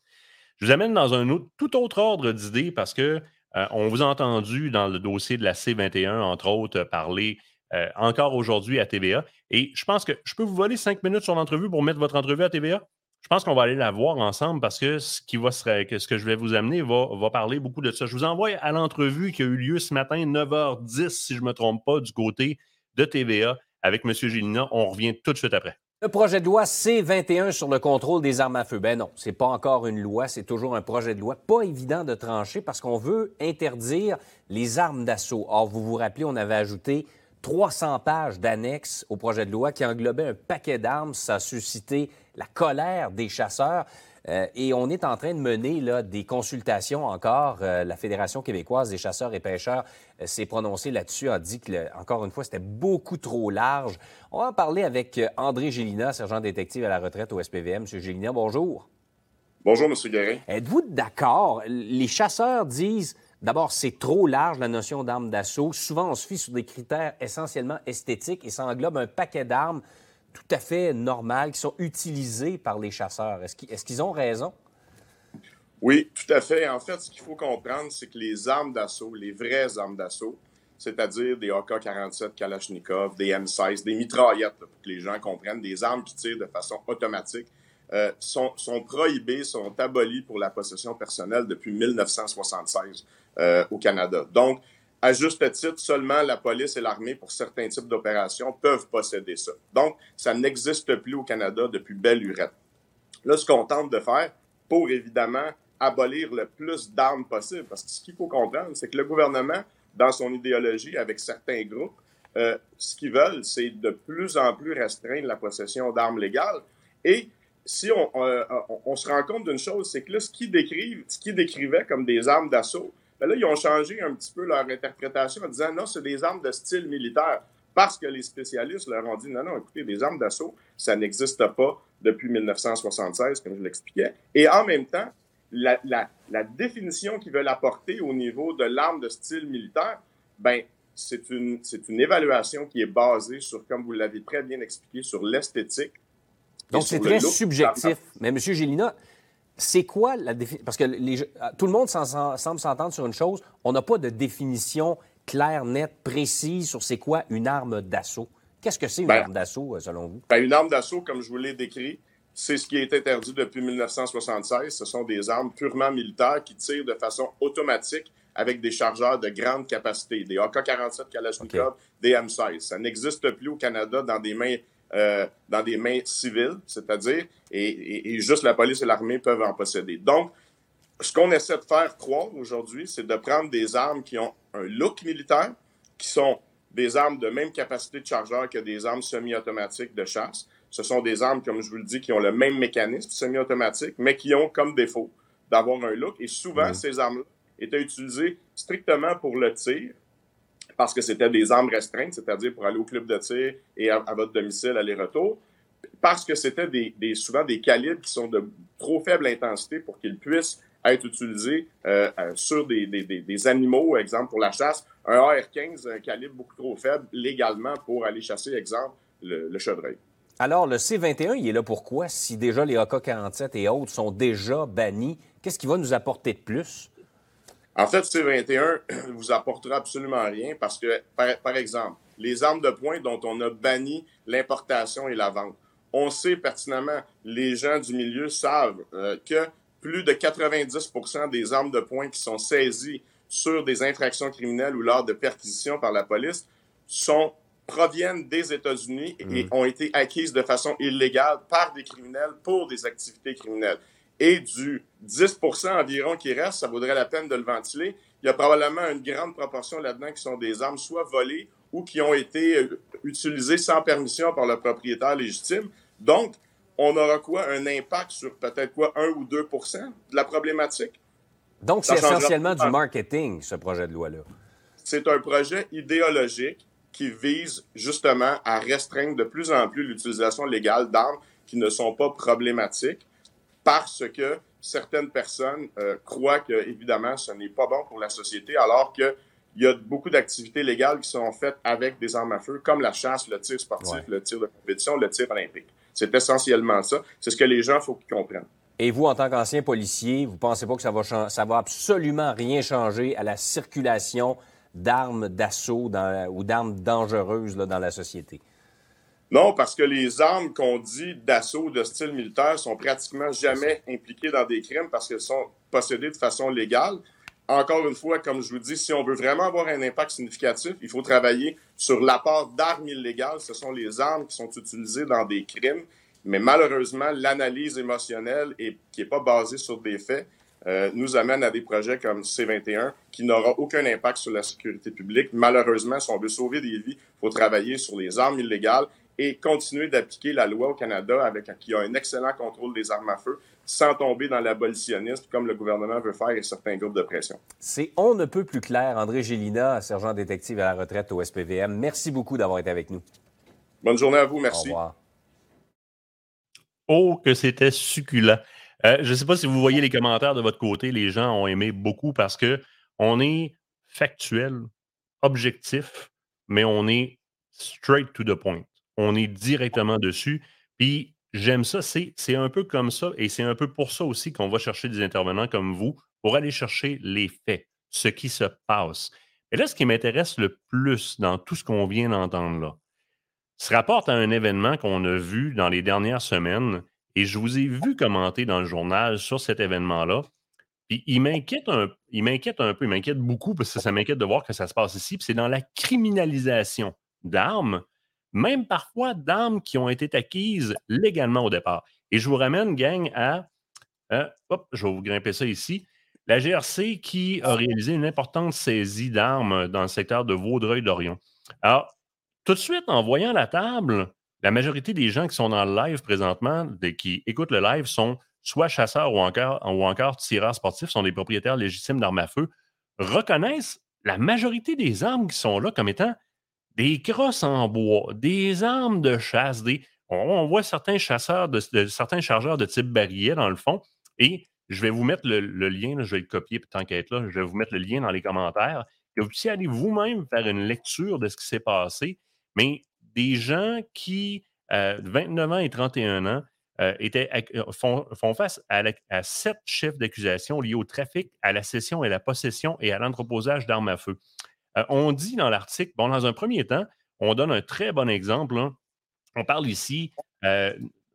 Je vous amène dans un autre, tout autre ordre d'idées parce que euh, on vous a entendu dans le dossier de la C21, entre autres, parler euh, encore aujourd'hui à TVA. Et je pense que je peux vous voler cinq minutes sur l'entrevue pour mettre votre entrevue à TVA. Je pense qu'on va aller la voir ensemble parce que ce, qui va ce que je vais vous amener va, va parler beaucoup de ça. Je vous envoie à l'entrevue qui a eu lieu ce matin, 9h10, si je ne me trompe pas, du côté de TVA avec M. Gélina. On revient tout de suite après. Le projet de loi C-21 sur le contrôle des armes à feu. Ben non, c'est pas encore une loi, c'est toujours un projet de loi. Pas évident de trancher parce qu'on veut interdire les armes d'assaut. Or, vous vous rappelez, on avait ajouté 300 pages d'annexes au projet de loi qui englobait un paquet d'armes. Ça a suscité la colère des chasseurs. Euh, et on est en train de mener là, des consultations encore. Euh, la Fédération québécoise des chasseurs et pêcheurs euh, s'est prononcée là-dessus, a dit que, encore une fois, c'était beaucoup trop large. On va en parler avec André Gélina, sergent détective à la retraite au SPVM. Monsieur Gélina, bonjour. Bonjour, Monsieur Guérin. Êtes-vous d'accord? Les chasseurs disent D'abord, c'est trop large la notion d'armes d'assaut. Souvent, on se fie sur des critères essentiellement esthétiques et ça englobe un paquet d'armes tout à fait normales qui sont utilisées par les chasseurs. Est-ce qu'ils ont raison? Oui, tout à fait. En fait, ce qu'il faut comprendre, c'est que les armes d'assaut, les vraies armes d'assaut, c'est-à-dire des AK-47 Kalachnikov, des M16, des mitraillettes, pour que les gens comprennent, des armes qui tirent de façon automatique, euh, sont, prohibées, sont abolies pour la possession personnelle depuis 1976 euh, au Canada. Donc, à juste titre, seulement la police et l'armée, pour certains types d'opérations, peuvent posséder ça. Donc, ça n'existe plus au Canada depuis belle lurette. Là, ce qu'on tente de faire, pour évidemment abolir le plus d'armes possible, parce que ce qu'il faut comprendre, c'est que le gouvernement, dans son idéologie avec certains groupes, euh, ce qu'ils veulent, c'est de plus en plus restreindre la possession d'armes légales. Et si on, euh, on, se rend compte d'une chose, c'est que là, ce qu'ils décrivent, ce qu'ils décrivaient comme des armes d'assaut, Ben là, ils ont changé un petit peu leur interprétation en disant non, c'est des armes de style militaire. Parce que les spécialistes leur ont dit non, non, écoutez, des armes d'assaut, ça n'existe pas depuis 1976, comme je l'expliquais. Et en même temps, la, la, la définition qu'ils veulent apporter au niveau de l'arme de style militaire, ben, c'est une, c'est une évaluation qui est basée sur, comme vous l'avez très bien expliqué, sur l'esthétique. Donc, c'est très subjectif. Mais M. Gélina, c'est quoi la définition? Parce que les, tout le monde semble s'entendre sur une chose. On n'a pas de définition claire, nette, précise sur c'est quoi une arme d'assaut. Qu'est-ce que c'est une ben, arme d'assaut, euh, selon vous? Ben, une arme d'assaut, comme je vous l'ai décrit, c'est ce qui est interdit depuis 1976. Ce sont des armes purement militaires qui tirent de façon automatique avec des chargeurs de grande capacité, des AK-47 Kalachnikov, des M16. Ça n'existe plus au Canada dans des mains euh, dans des mains civiles, c'est-à-dire, et, juste la police et l'armée peuvent en posséder. Donc, ce qu'on essaie de faire croire aujourd'hui, c'est de prendre des armes qui ont un look militaire, qui sont des armes de même capacité de chargeur que des armes semi-automatiques de chasse. Ce sont des armes, comme je vous le dis, qui ont le même mécanisme semi-automatique, mais qui ont comme défaut d'avoir un look. Et souvent, ces armes-là étaient utilisées strictement pour le tir, parce que c'était des armes restreintes, c'est-à-dire pour aller au club de tir et à, votre domicile aller-retour, parce que c'était des, souvent des calibres qui sont de trop faible intensité pour qu'ils puissent être utilisés euh, euh, sur des, animaux, exemple pour la chasse. Un AR-15, un calibre beaucoup trop faible légalement pour aller chasser, exemple, le, chevreuil. Alors, le C-21, il est là pourquoi? Si déjà les AK-47 et autres sont déjà bannis, qu'est-ce qui va nous apporter de plus? En fait, C-21 [clears throat] vous apportera absolument rien parce que, par, exemple, les armes de poing dont on a banni l'importation et la vente, on sait pertinemment, les gens du milieu savent euh, que plus de 90% des armes de poing qui sont saisies sur des infractions criminelles ou lors de perquisitions par la police sont proviennent des États-Unis et mmh. ont été acquises de façon illégale par des criminels pour des activités criminelles et du 10% environ qui reste, ça vaudrait la peine de le ventiler. Il y a probablement une grande proportion là-dedans qui sont des armes soit volées ou qui ont été euh, utilisées sans permission par le propriétaire légitime. Donc, on aura quoi? Un impact sur peut-être quoi? 1 ou 2 de la problématique? Donc, c'est essentiellement du marketing, ce projet de loi-là. C'est un projet idéologique qui vise justement à restreindre de plus en plus l'utilisation légale d'armes qui ne sont pas problématiques parce que certaines personnes euh, croient que, évidemment, ce n'est pas bon pour la société, alors qu'il y a beaucoup d'activités légales qui sont faites avec des armes à feu, comme la chasse, le tir sportif, le tir de compétition, le tir olympique. C'est essentiellement ça. C'est ce que les gens, faut qu'ils comprennent. Et vous, en tant qu'ancien policier, vous pensez pas que ça va, ça va absolument rien changer à la circulation d'armes d'assaut ou d'armes dangereuses là, dans la société? Non, parce que les armes qu'on dit d'assaut de style militaire sont pratiquement jamais impliquées dans des crimes parce qu'elles sont possédées de façon légale. Encore une fois, comme je vous dis, si on veut vraiment avoir un impact significatif, il faut travailler sur l'apport d'armes illégales. Ce sont les armes qui sont utilisées dans des crimes. Mais malheureusement, l'analyse émotionnelle et qui n'est pas basée sur des faits euh, nous amène à des projets comme C21 qui n'aura aucun impact sur la sécurité publique. Malheureusement, si on veut sauver des vies, il faut travailler sur les armes illégales et continuer d'appliquer la loi au Canada avec qui a un excellent contrôle des armes à feu sans tomber dans l'abolitionnisme comme le gouvernement veut faire et certains groupes de pression. C'est on ne peut plus clair. André Gélina, sergent détective à la retraite au SPVM. Merci beaucoup d'avoir été avec nous. Bonne journée à vous. Merci. Au revoir. Oh, que c'était succulent. Euh, je ne sais pas si vous voyez les commentaires de votre côté. Les gens ont aimé beaucoup parce que on est factuel, objectif, mais on est straight to the point on est directement dessus. Puis j'aime ça, c'est un peu comme ça, et c'est un peu pour ça aussi qu'on va chercher des intervenants comme vous, pour aller chercher les faits, ce qui se passe. Et là, ce qui m'intéresse le plus dans tout ce qu'on vient d'entendre là, se rapporte à un événement qu'on a vu dans les dernières semaines, et je vous ai vu commenter dans le journal sur cet événement-là. Puis il m'inquiète un, il m'inquiète un peu, il m'inquiète beaucoup parce que ça m'inquiète de voir que ça se passe ici. Puis c'est dans la criminalisation d'armes même parfois d'armes qui ont été acquises légalement au départ. Et je vous ramène, gang, à. Euh, hop, je vais vous grimper ça ici. La GRC qui a réalisé une importante saisie d'armes dans le secteur de Vaudreuil-Dorion. Alors, tout de suite, en voyant la table, la majorité des gens qui sont dans le live présentement, qui écoutent le live, sont soit chasseurs ou encore, ou encore tireurs sportifs, sont des propriétaires légitimes d'armes à feu. reconnaissent la majorité des armes qui sont là comme étant des crosses en bois, des armes de chasse, des... on, voit certains chasseurs, de, certains chargeurs de type barillet dans le fond, et je vais vous mettre le, lien, je vais le copier tant qu'être là, je vais vous mettre le lien dans les commentaires, que vous puissiez aller vous-même faire une lecture de ce qui s'est passé, mais des gens qui, euh, 29 ans et 31 ans, euh, étaient, euh, font, face à, sept chefs d'accusation liés au trafic, à la cession et la possession et à l'entreposage d'armes à feu. Euh, on dit dans l'article, bon, dans un premier temps, on donne un très bon exemple. Hein. On parle ici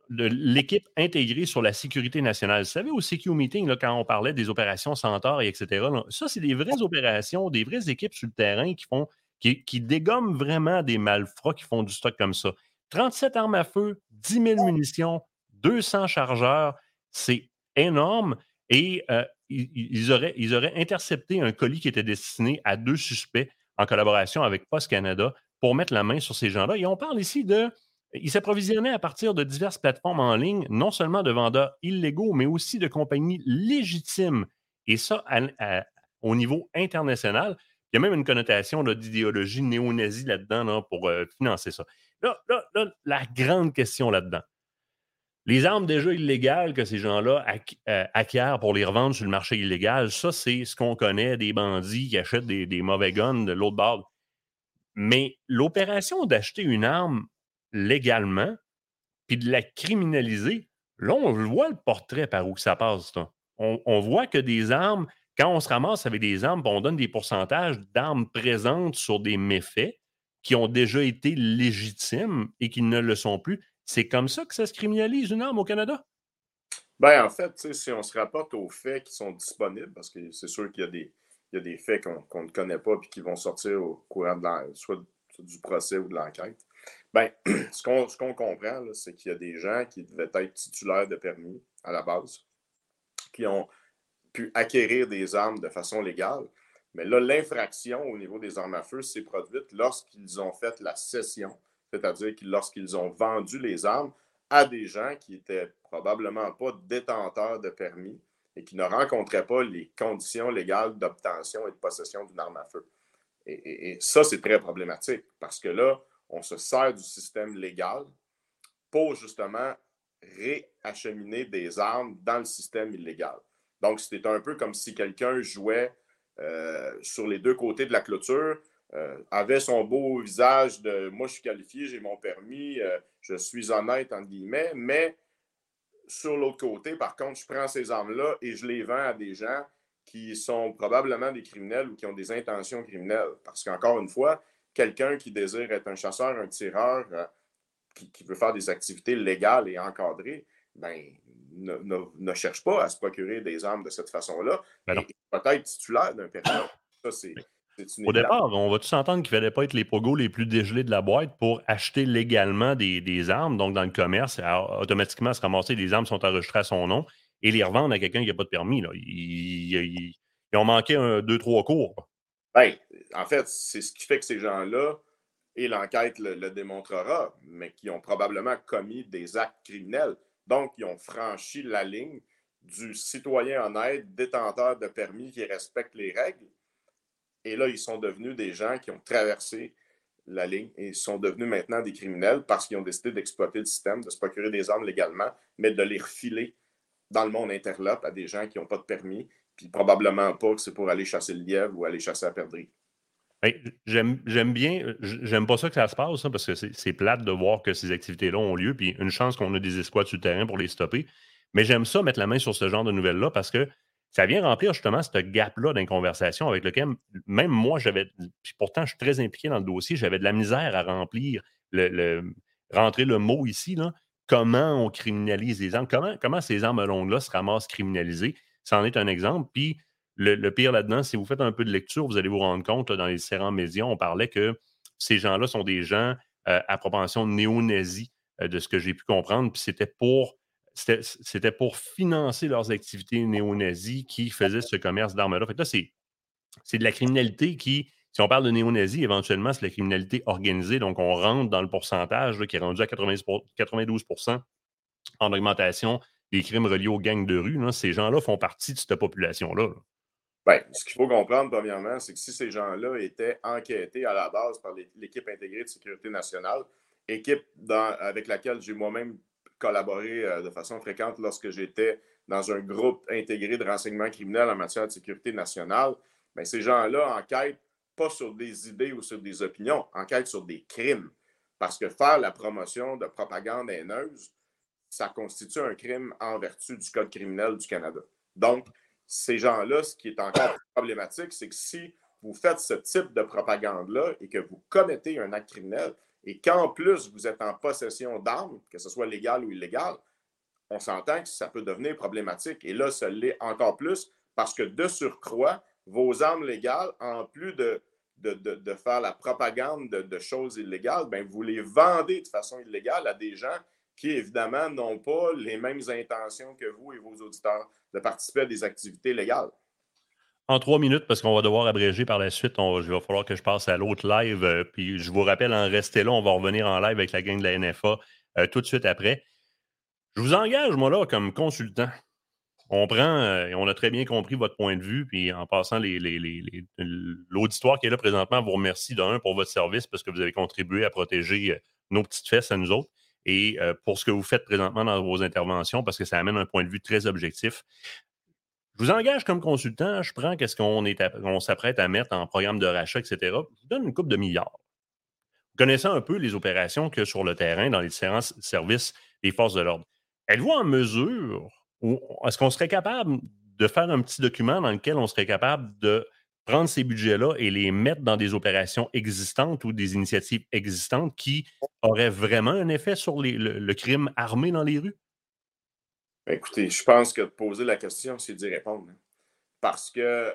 de l'équipe intégrée sur la sécurité nationale. Vous savez, au CQ Meeting, quand on parlait des opérations Centaure, et etc., ça, c'est des vraies opérations, des vraies équipes sur le terrain qui font, qui, qui dégomment vraiment des malfrats qui font du stock comme ça. 37 armes à feu, 10 000 munitions, 200 chargeurs, c'est énorme. Et euh, ils, auraient, ils auraient intercepté un colis qui était destiné à deux suspects en collaboration avec Post Canada pour mettre la main sur ces gens-là. Et on parle ici de. Ils s'approvisionnaient à partir de diverses plateformes en ligne, non seulement de vendeurs illégaux, mais aussi de compagnies légitimes. Et ça, au niveau international. Il y a même une connotation d'idéologie néo-nazie là-dedans pour euh, financer ça. là, la grande question là-dedans, les armes déjà illégales que ces gens-là euh, acquièrent pour les revendre sur le marché illégal, ça, c'est ce qu'on connaît des bandits qui achètent des, mauvais guns de l'autre bord. Mais l'opération d'acheter une arme légalement, puis de la criminaliser, là, on voit le portrait par où ça passe. On, on, voit que des armes, quand on se ramasse avec des armes, on donne des pourcentages d'armes présentes sur des méfaits qui ont déjà été légitimes et qui ne le sont plus. C'est comme ça que ça se criminalise une arme au Canada? Ben, en fait, si on se rapporte aux faits qui sont disponibles, parce que c'est sûr qu'il y a des, faits qu'on ne connaît pas et qui vont sortir au courant soit, du procès ou de l'enquête. Ben, [clears throat] ce qu'on comprend, c'est qu'il y a des gens qui devaient être titulaires de permis à la base, qui ont pu acquérir des armes de façon légale. Mais là, l'infraction au niveau des armes à feu s'est produite lorsqu'ils ont fait la cession c'est-à-dire que lorsqu'ils ont vendu les armes à des gens qui n'étaient probablement pas détenteurs de permis et qui ne rencontraient pas les conditions légales d'obtention et de possession d'une arme à feu. Et, ça, c'est très problématique parce que là, on se sert du système légal pour justement réacheminer des armes dans le système illégal. Donc, c'était un peu comme si quelqu'un jouait euh, sur les deux côtés de la clôture euh, avait son beau visage de moi, je suis qualifié, j'ai mon permis, euh, je suis honnête, entre guillemets, mais sur l'autre côté, par contre, je prends ces armes-là et je les vends à des gens qui sont probablement des criminels ou qui ont des intentions criminelles. Parce qu'encore une fois, quelqu'un qui désire être un chasseur, un tireur, euh, qui, veut faire des activités légales et encadrées, ben, ne, cherche pas à se procurer des armes de cette façon-là. Ben peut-être titulaire d'un permis. Ça, c'est au départ, on va tous entendre qu'il ne fallait pas être les pogos les plus dégelés de la boîte pour acheter légalement des, armes, donc dans le commerce, automatiquement se ramasser des armes sont enregistrées à son nom et les revendre à quelqu'un qui n'a pas de permis. Ils, ont manqué un, deux, trois cours. Ben, en fait, c'est ce qui fait que ces gens-là, et l'enquête le, le, démontrera, mais qui ont probablement commis des actes criminels. Donc, ils ont franchi la ligne du citoyen honnête, détenteur de permis qui respecte les règles et là, ils sont devenus des gens qui ont traversé la ligne et sont devenus maintenant des criminels parce qu'ils ont décidé d'exploiter le système, de se procurer des armes légalement, mais de les refiler dans le monde interlope à des gens qui n'ont pas de permis, puis probablement pas que c'est pour aller chasser le lièvre ou aller chasser la perdrix. j'aime bien, j'aime pas ça que ça se passe, hein, parce que c'est plate de voir que ces activités-là ont lieu, puis une chance qu'on a des escouades sur le terrain pour les stopper. Mais j'aime ça mettre la main sur ce genre de nouvelles-là parce que ça vient remplir justement ce gap-là d'une conversation avec lequel même moi, j'avais, pourtant, je suis très impliqué dans le dossier, j'avais de la misère à remplir, le, rentrer le mot ici, là, comment on criminalise les armes, comment, comment ces armes longues-là se ramassent criminalisées? Ça en est un exemple. Puis le, pire là-dedans, si vous faites un peu de lecture, vous allez vous rendre compte, dans les différents médias, on parlait que ces gens-là sont des gens euh, à propension néo-nazie, euh, de ce que j'ai pu comprendre. Puis c'était pour c'était pour financer leurs activités néo-nazis qui faisaient ce commerce d'armes-là. Fait là, c'est de la criminalité qui, si on parle de néo-nazis, éventuellement, c'est la criminalité organisée. Donc, on rentre dans le pourcentage qui est rendu à 92% en augmentation des crimes reliés aux gangs de rue. Ces gens-là font partie de cette population-là. Bien, ce qu'il faut comprendre, premièrement, c'est que si ces gens-là étaient enquêtés à la base par l'équipe intégrée de sécurité nationale, équipe avec laquelle j'ai moi-même collaboré euh, de façon fréquente lorsque j'étais dans un groupe intégré de renseignement criminel en matière de sécurité nationale, bien, ces gens-là enquêtent pas sur des idées ou sur des opinions, enquêtent sur des crimes. Parce que faire la promotion de propagande haineuse, ça constitue un crime en vertu du Code criminel du Canada. Donc, ces gens-là, ce qui est encore problématique, c'est que si vous faites ce type de propagande-là et que vous commettez un acte criminel et qu'en plus vous êtes en possession d'armes, que ce soit légal ou illégal, on s'entend que ça peut devenir problématique. Et là, ça l'est encore plus parce que de surcroît, vos armes légales, en plus de, de, faire la propagande de, choses illégales, ben, vous les vendez de façon illégale à des gens qui, évidemment, n'ont pas les mêmes intentions que vous et vos auditeurs de participer à des activités légales. En trois minutes, parce qu'on va devoir abréger par la suite, il va falloir que je passe à l'autre live. Euh, puis je vous rappelle, en restez là, on va revenir en live avec la gang de la NFA euh, tout de suite après. Je vous engage, moi, là, comme consultant. On prend, euh, et on a très bien compris votre point de vue, puis en passant, l'auditoire qui est là présentement vous remercie d'un pour votre service parce que vous avez contribué à protéger nos petites fesses à nous autres et pour ce que vous faites présentement dans vos interventions parce que ça amène un point de vue très objectif. Je vous engage comme consultant, je prends qu'est-ce qu'on s'apprête à mettre en programme de rachat, etc. Je vous donne une coupe de milliards. Vous connaissez un peu les opérations que sur le terrain, dans les différents services des forces de l'ordre. Êtes-vous en mesure, est-ce qu'on serait capable de faire un petit document dans lequel on serait capable de prendre ces budgets-là et les mettre dans des opérations existantes ou des initiatives existantes qui auraient vraiment un effet sur le, crime armé dans les rues? Ben, écoutez, je pense que de poser la question, c'est d'y répondre. Hein. Parce que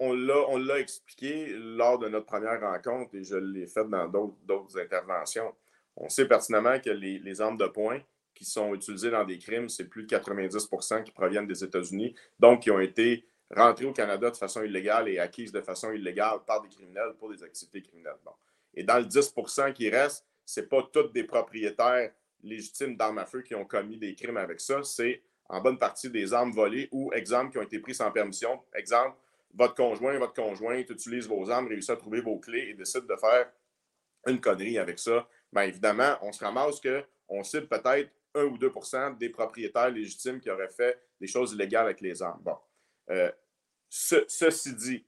on, l'a expliqué lors de notre première rencontre et je l'ai fait dans d'autres interventions. On sait pertinemment que les, armes de poing qui sont utilisées dans des crimes, c'est plus de 90% qui proviennent des États-Unis, donc qui ont été rentrées au Canada de façon illégale et acquises de façon illégale par des criminels pour des activités criminelles. Et dans le 10 qui reste, ce n'est pas tous des propriétaires légitimes d'armes à feu qui ont commis des crimes avec ça. C'est en bonne partie des armes volées ou, exemple, qui ont été prises sans permission. Exemple, votre conjoint, votre conjointe utilise vos armes, réussit à trouver vos clés et décide de faire une connerie avec ça. Bien évidemment, on se ramasse qu'on cible peut-être 1 ou 2% des propriétaires légitimes qui auraient fait des choses illégales avec les armes. Bon. Euh, ceci dit,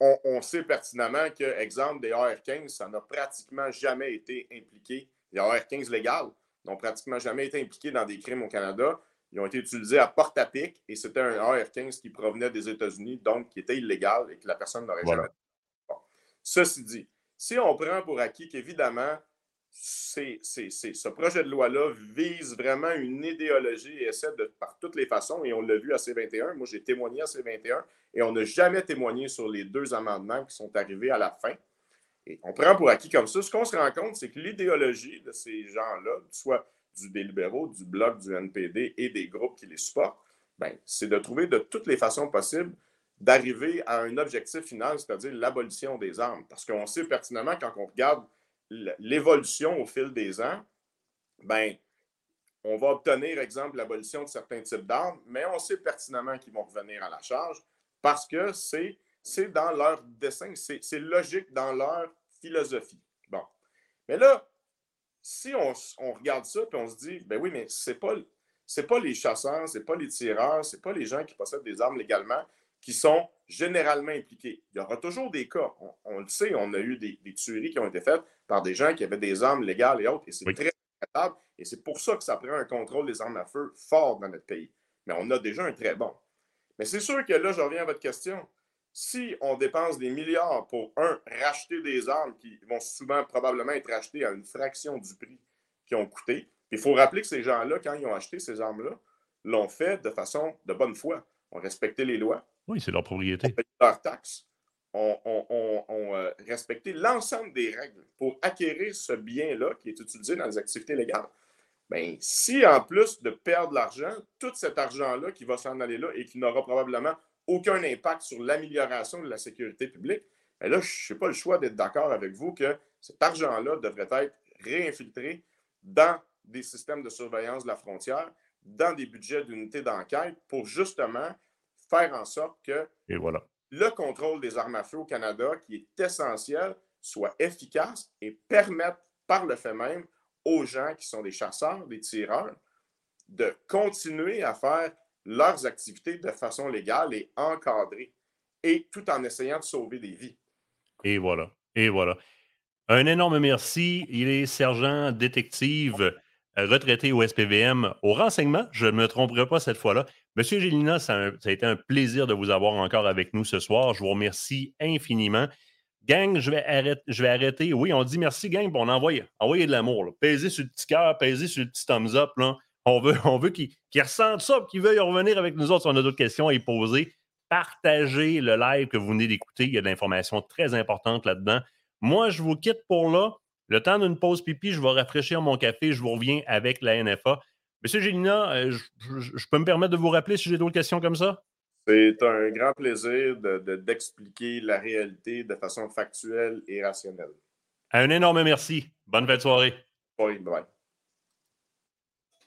on, sait pertinemment que, exemple, des AR-15, ça n'a pratiquement jamais été impliqué. Les AR-15 légales n'ont pratiquement jamais été impliqués dans des crimes au Canada. Ils ont été utilisés à porte-à-pic et c'était un AR-15 qui provenait des États-Unis, donc qui était illégal et que la personne n'aurait jamais. Bon. Ceci dit, si on prend pour acquis qu'évidemment, ce projet de loi-là vise vraiment une idéologie et essaie de, par toutes les façons, et on l'a vu à C21, moi j'ai témoigné à C21, et on n'a jamais témoigné sur les deux amendements qui sont arrivés à la fin. Et on prend pour acquis comme ça. Ce qu'on se rend compte, c'est que l'idéologie de ces gens-là, soit du délibéraux, du Bloc, du NPD et des groupes qui les supportent, ben, c'est de trouver de toutes les façons possibles d'arriver à un objectif final, c'est-à-dire l'abolition des armes. Parce qu'on sait pertinemment, quand on regarde l'évolution au fil des ans, ben, on va obtenir, exemple, l'abolition de certains types d'armes, mais on sait pertinemment qu'ils vont revenir à la charge parce que c'est, c'est dans leur dessin, c'est, logique dans leur philosophie. Bon. Mais là, si on, regarde ça et on se dit, ben oui, mais c'est pas, c'est pas les chasseurs, c'est pas les tireurs, c'est pas les gens qui possèdent des armes légalement qui sont généralement impliqués. Il y aura toujours des cas. On, le sait, on a eu des, tueries qui ont été faites par des gens qui avaient des armes légales et autres, et c'est très regrettable. Et c'est pour ça que ça prend un contrôle des armes à feu fort dans notre pays. Mais on a déjà un très bon. Mais c'est sûr que là, je reviens à votre question. Si on dépense des milliards pour, un, racheter des armes qui vont souvent probablement être achetées à une fraction du prix qu'ils ont coûté, il faut rappeler que ces gens-là, quand ils ont acheté ces armes-là, l'ont fait de façon de bonne foi. On respecté les lois, oui, c'est leur propriété. On leurs taxes. On, euh, respecté l'ensemble des règles pour acquérir ce bien-là qui est utilisé dans les activités légales. Bien, si en plus de perdre l'argent, tout cet argent-là qui va s'en aller là et qui n'aura probablement aucun impact sur l'amélioration de la sécurité publique, bien là, je n'ai pas le choix d'être d'accord avec vous que cet argent-là devrait être réinfiltré dans des systèmes de surveillance de la frontière, dans des budgets d'unités d'enquête pour justement faire en sorte que Et voilà. le contrôle des armes à feu au Canada, qui est essentiel, soit efficace et permette par le fait même aux gens qui sont des chasseurs, des tireurs, de continuer à faire leurs activités de façon légale et encadrée, et tout en essayant de sauver des vies. Et voilà. Et voilà. Un énorme merci. Il est sergent détective retraité au SPVM au renseignement. Je ne me tromperai pas cette fois-là. Monsieur Gélina, ça a, été un plaisir de vous avoir encore avec nous ce soir. Je vous remercie infiniment. Gang, je vais, arrêter, je vais arrêter. Oui, on dit merci, gang, puis on envoie, envoyer de l'amour. Paiser sur le petit cœur, paiser sur le petit thumbs up. On veut, on veut qu'ils qu ressentent ça, qu'ils veuillent revenir avec nous autres si on a d'autres questions à y poser. Partagez le live que vous venez d'écouter. Il y a de l'information très importante là-dedans. Moi, je vous quitte pour là. Le temps d'une pause pipi, je vais rafraîchir mon café. Je vous reviens avec la NFA. Monsieur Gélina, je, je, je peux me permettre de vous rappeler si j'ai d'autres questions comme ça? C'est un grand plaisir d'expliquer de, de, la réalité de façon factuelle et rationnelle. Un énorme merci. Bonne fête de soirée. Oui, bye.